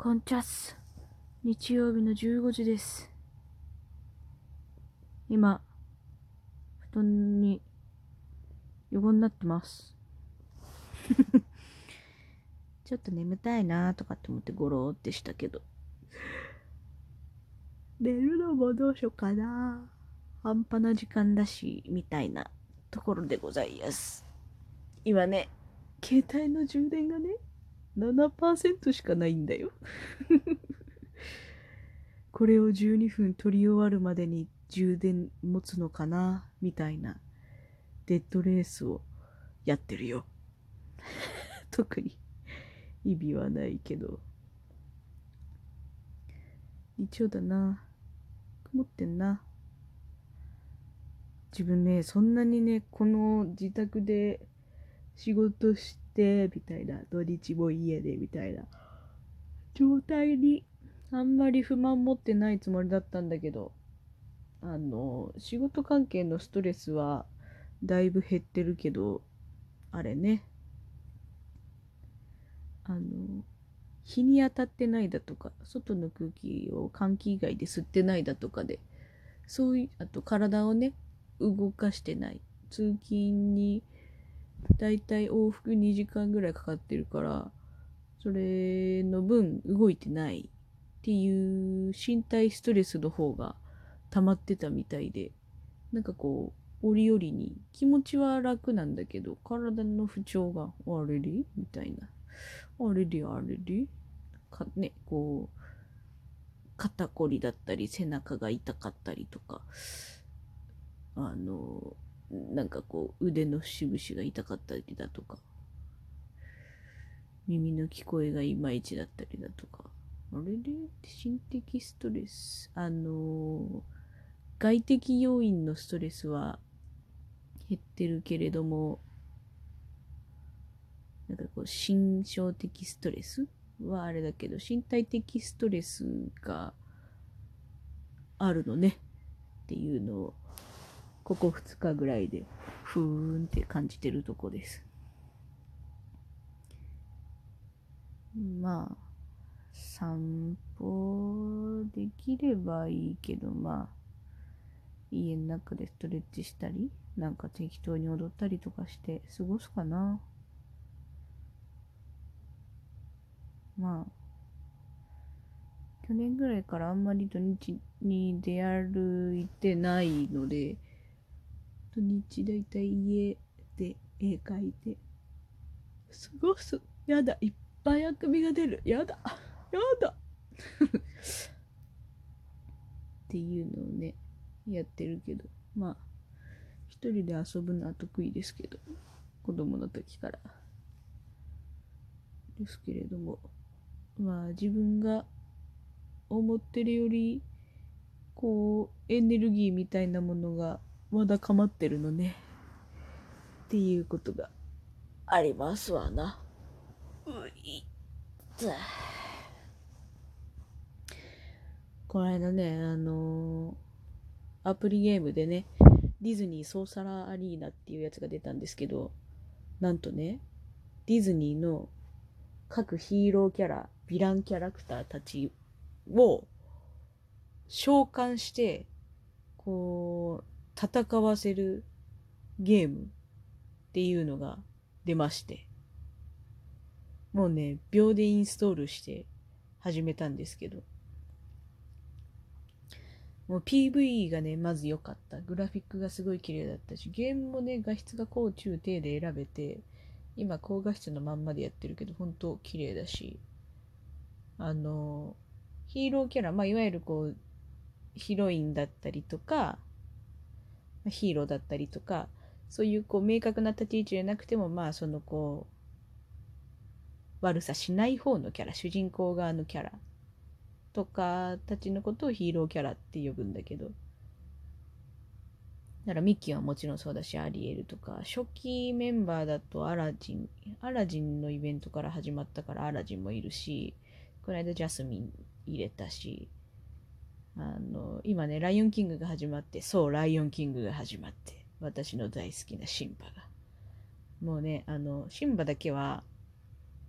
コンチャス。日曜日の15時です。今、布団に横になってます。ちょっと眠たいなとかって思ってゴローってしたけど。寝るのもどうしようかな。半端な時間だし、みたいなところでございます。今ね、携帯の充電がね、7%しかないんだよ。これを12分取り終わるまでに充電持つのかな？みたいなデッドレースをやってるよ。特に意味はないけど。日曜だな。曇ってんな。自分ね、そんなにね、この自宅で仕事して、てみたいな、土日も家で、みたいな、状態にあんまり不満持ってないつもりだったんだけど、あの、仕事関係のストレスはだいぶ減ってるけど、あれね、あの、日に当たってないだとか、外の空気を換気以外で吸ってないだとかで、そういう、あと体をね、動かしてない。通勤にだいたい往復2時間ぐらいかかってるから、それの分動いてないっていう身体ストレスの方が溜まってたみたいで、なんかこう、折々に気持ちは楽なんだけど、体の不調があれれ？みたいな。あれれ？あれれ？かね、こう、肩こりだったり、背中が痛かったりとか、あの、なんかこう、腕の節々が痛かったりだとか、耳の聞こえがいまいちだったりだとか、あれで心的ストレス、あの、外的要因のストレスは減ってるけれども、なんかこう、心象的ストレスはあれだけど、身体的ストレスがあるのねっていうのを、ここ2日ぐらいで、ふーんって感じてるとこです。まあ、散歩できればいいけど、まあ、家の中でストレッチしたり、なんか適当に踊ったりとかして過ごすかな。まあ、去年ぐらいからあんまり土日に出歩いてないので、土日だいたい家で絵描いて過ごす。やだ、いっぱいあくびが出る。やだ、やだ。っていうのをね、やってるけど、まあ、一人で遊ぶのは得意ですけど、子供の時から。ですけれども、まあ自分が思ってるより、こう、エネルギーみたいなものがまだかまってるのね。っていうことがありますわな。ういっこの間ね、あのーアプリゲームでね、ディズニーソーサラーアリーナっていうやつが出たんですけど、なんとね、ディズニーの各ヒーローキャラ、ヴィランキャラクターたちを召喚して、こう、戦わせるゲームっていうのが出まして、もうね、秒でインストールして始めたんですけど、もう PV がね、まず良かった。グラフィックがすごい綺麗だったし、ゲームもね、画質が高中低で選べて、今高画質のまんまでやってるけど、本当綺麗だし、あの、ヒーローキャラ、まあ、いわゆるこう、ヒロインだったりとか、ヒーローだったりとか、そういうこう明確な立ち位置じゃなくても、まあそのこう、悪さしない方のキャラ、主人公側のキャラとかたちのことをヒーローキャラって呼ぶんだけど、だからミッキーはもちろんそうだし、アリエルとか、初期メンバーだとアラジン、アラジンのイベントから始まったからアラジンもいるし、この間ジャスミン入れたし、あの、今ね、ライオンキングが始まって、そう、ライオンキングが始まって、私の大好きなシンバが。もうね、あの、シンバだけは、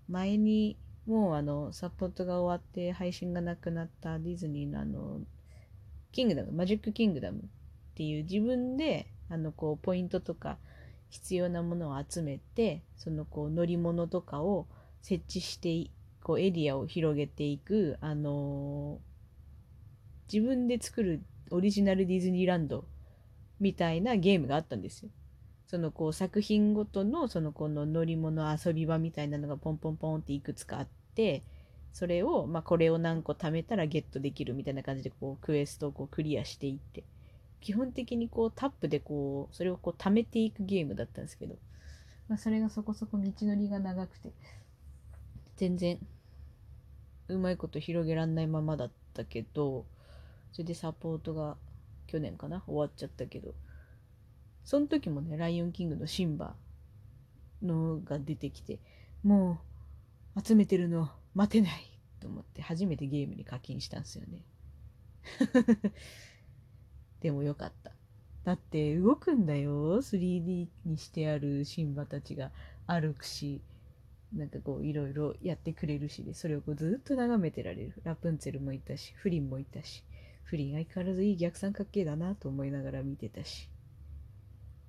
前にもうあの、サポートが終わって配信がなくなったディズニーのあの、キングダム、マジックキングダムっていう自分で、あの、こう、ポイントとか必要なものを集めて、そのこう、乗り物とかを設置してこうエリアを広げていく、あのー、自分で作るオリジナルディズニーランドみたいなゲームがあったんですよ。そのこう作品ごとのそのこの乗り物遊び場みたいなのがポンポンポンっていくつかあってそれをまあこれを何個貯めたらゲットできるみたいな感じでこうクエストをこうクリアしていって基本的にこうタップでこうそれをこう貯めていくゲームだったんですけど、まあ、それがそこそこ道のりが長くて全然うまいこと広げらんないままだったけどそれでサポートが去年かな終わっちゃったけど。その時もねライオンキングのシンバのが出てきてもう集めてるの待てないと思って初めてゲームに課金したんですよね。でもよかった。だって動くんだよ。3D にしてあるシンバたちが歩くしなんかこういろいろやってくれるしでそれをこうずっと眺めてられる。ラプンツェルもいたしフリンもいたし。フリン相変わらずいい逆三角形だなと思いながら見てたし。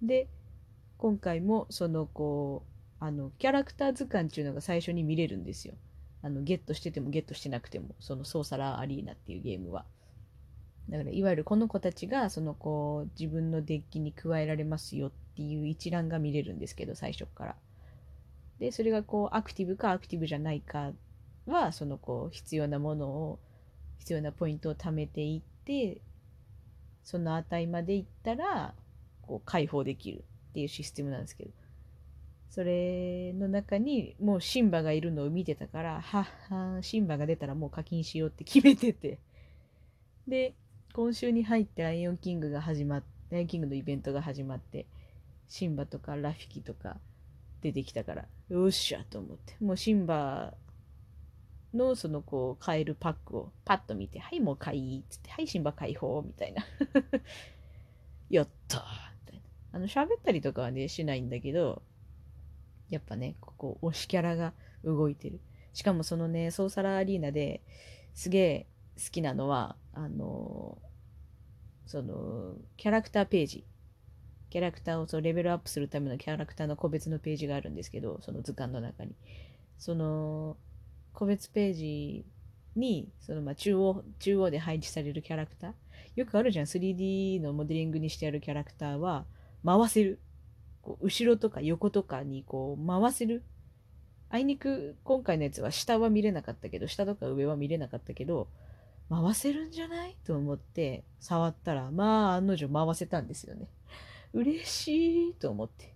で今回もそのこうあのキャラクター図鑑っていうのが最初に見れるんですよ。あのゲットしててもゲットしてなくてもそのソーサラーアリーナっていうゲームは。だからいわゆるこの子たちがそのこう自分のデッキに加えられますよっていう一覧が見れるんですけど最初から。で、それがこう、アクティブかアクティブじゃないかは、そのこう、必要なものを、必要なポイントを貯めていって、その値までいったら、こう、解放できるっていうシステムなんですけど、それの中にもうシンバがいるのを見てたから、ははシンバが出たらもう課金しようって決めてて。で、今週に入ってライオンキングが始まって、ライオンキングのイベントが始まって、シンバとかラフィキとか出てきたから、よっしゃと思って。もうシンバのそのこう、買えるパックをパッと見て、はい、もう買いっつって、はい、シンバ解放みたいな。やったみたいな。あの、喋ったりとかはね、しないんだけど、やっぱね、ここ、推しキャラが動いてる。しかもそのね、ソーサラアリーナですげえ好きなのは、あのその、キャラクターページ。キャラクターをそうレベルアップするためのキャラクターの個別のページがあるんですけど、その図鑑の中に。その個別ページに、そのまあ中央、中央で配置されるキャラクター。よくあるじゃん。3D のモデリングにしてあるキャラクターは、回せる。こう後ろとか横とかにこう回せる。あいにく今回のやつは下は見れなかったけど、下とか上は見れなかったけど、回せるんじゃない？と思って触ったら、まあ案の定回せたんですよね。嬉しいと思って。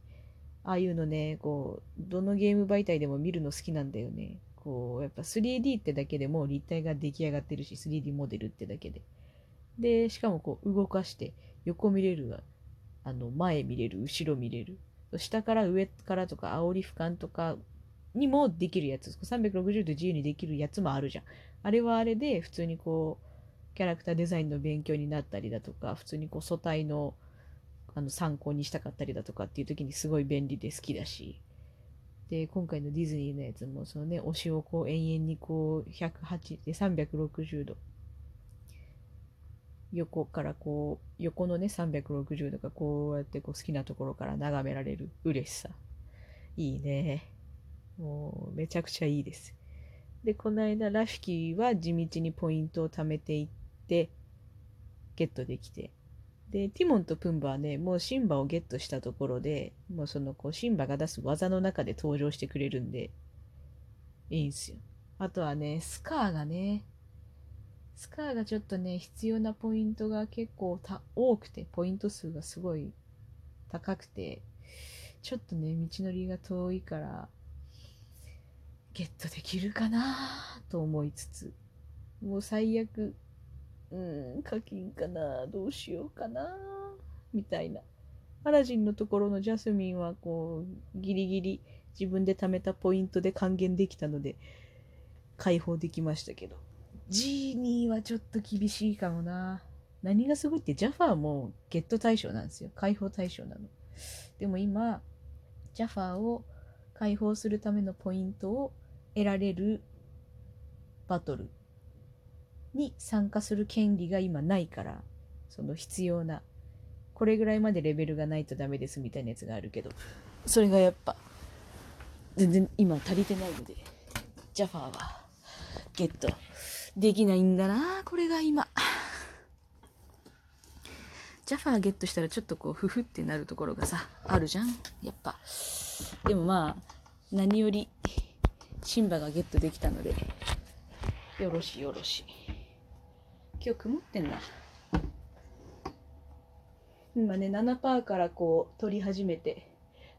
ああいうのね、こう、どのゲーム媒体でも見るの好きなんだよね。こう、やっぱ 3D ってだけでも立体が出来上がってるし、3D モデルってだけで。で、しかもこう、動かして、横見れる、あの、前見れる、後ろ見れる。下から上からとか、煽り俯瞰とかにもできるやつ。360度自由にできるやつもあるじゃん。あれはあれで、普通にこう、キャラクターデザインの勉強になったりだとか、普通にこう、素体のあの参考にしたかったりだとかっていう時にすごい便利で好きだしで今回のディズニーのやつもそのね推しをこう延々にこう108で360度横からこう横のね360度がこうやってこう好きなところから眺められる嬉しさ。いいね。もうめちゃくちゃいいです。でこの間ラフィキは地道にポイントを貯めていってゲットできて。で、ティモンとプンバはね、もうシンバをゲットしたところで、もうそのこう、シンバが出す技の中で登場してくれるんで、いいんすよ。あとはね、スカーがね、スカーがちょっとね、必要なポイントが結構多くて、ポイント数がすごい高くて、ちょっとね、道のりが遠いから、ゲットできるかなと思いつつ、もう最悪、うん、課金かな、どうしようかな、みたいな。アラジンのところのジャスミンはこう、ギリギリ自分で貯めたポイントで還元できたので、解放できましたけど。ジーニーはちょっと厳しいかもな。何がすごいってジャファーもゲット対象なんですよ。解放対象なの。でも今、ジャファーを解放するためのポイントを得られるバトルに参加する権利が今ないからその必要なこれぐらいまでレベルがないとダメですみたいなやつがあるけどそれがやっぱ全然今足りてないのでジャファーはゲットできないんだなこれが今。ジャファーゲットしたらちょっとこうフフってなるところがさあるじゃんやっぱ。でもまあ何よりシンバがゲットできたのでよろしよろし今日曇ってんな。今ね7%からこう取り始めて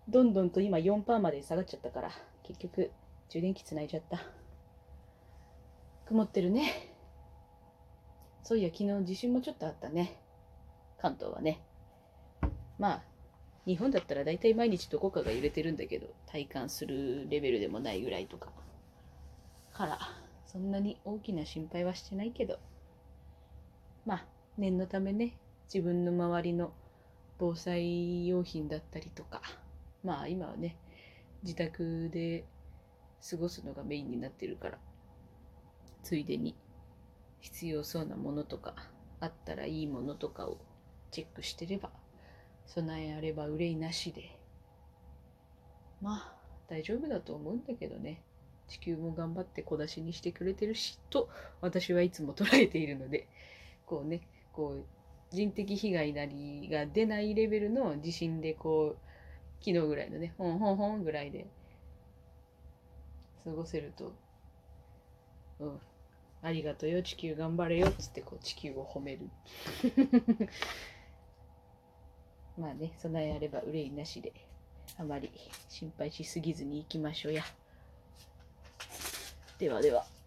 どんどんと今4%まで下がっちゃったから結局充電器つないじゃった。曇ってるね。そういや昨日地震もちょっとあったね。関東はね。まあ日本だったら大体毎日どこかが揺れてるんだけど体感するレベルでもないぐらいとか。からそんなに大きな心配はしてないけど。まあ念のためね自分の周りの防災用品だったりとかまあ今はね自宅で過ごすのがメインになってるからついでに必要そうなものとかあったらいいものとかをチェックしてれば備えあれば憂いなしでまあ大丈夫だと思うんだけどね地球も頑張って小出しにしてくれてるしと私はいつも捉えているのでこうねこう人的被害なりが出ないレベルの地震でこう昨日ぐらいのねほんほんほんぐらいで過ごせるとうん。ありがとうよ地球頑張れよっつってこう地球を褒める。まあね備えあれば憂いなしであまり心配しすぎずにいきましょうや。ではでは。